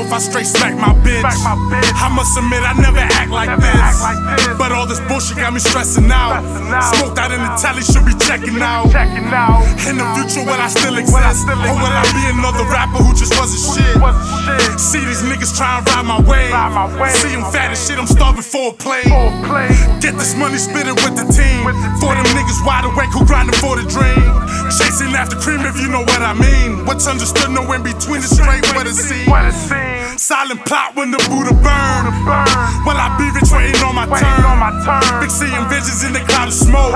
off, I straight smack my bitch. I must admit, I never act like this. But all this bullshit got me stressing out. Smoked out in the telly, should be checking out. In the future, will I still exist? Or will I be another rapper who just wasn't shit? See these niggas try and ride my way. See them fat as shit, I'm starving for a play. Get this money, spit it with the team. For them niggas wide awake who grinding for the dream. Chasing after cream, if you know what I mean. What's understood, no in between, it's straight what it seems. Silent plot when the Buddha burn. Well, I be rich waiting on my turn. Big seeing visions in the cloud of smoke.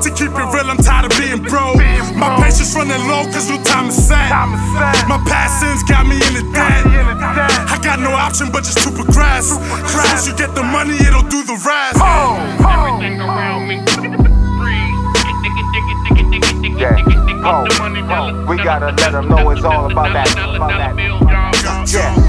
To keep it real, I'm tired of being broke. My patience running low, cause no time is set. My past sins got me in the debt. I got no option but just to progress. Crash, you get the money, it'll do the rest. Everything around me. Yeah. Oh, we gotta let 'em know it's all about that- about that- Yeah, yeah.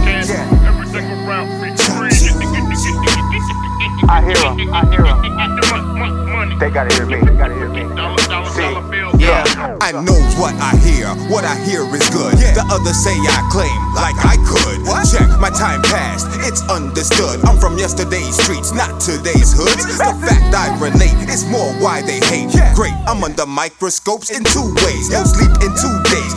They gotta hear me. They gotta hear me. Dollar, dollar, See, dollar bill. yeah. I knows what I hear, what I hear is good. The others say I claim like I could. Check my time past, it's understood. I'm from yesterday's streets, not today's hoods. The fact I relate is more why they hate. Great, I'm under microscopes in two ways. No sleep in two days, too deep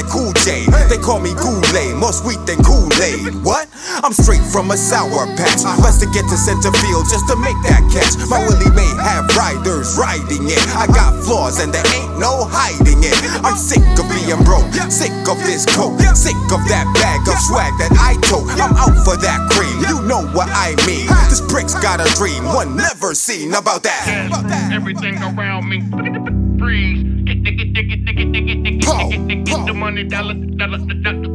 like Cool J. They call me Kool-Aid, more sweet than Kool-Aid. What? I'm straight from a sour patch. Best to get to center field just to make that catch. My Willie may have riders riding it. I got flaws and there ain't no hiding it. I'm sick of being broke, sick of this coat, sick of that bag of swag that I tote. I'm out for that cream, you know what I mean. This brick's got a dream, one never seen about that. Everything around me. Freeze. Get the get get the get the get the get the get the get the money dollar dollar dollar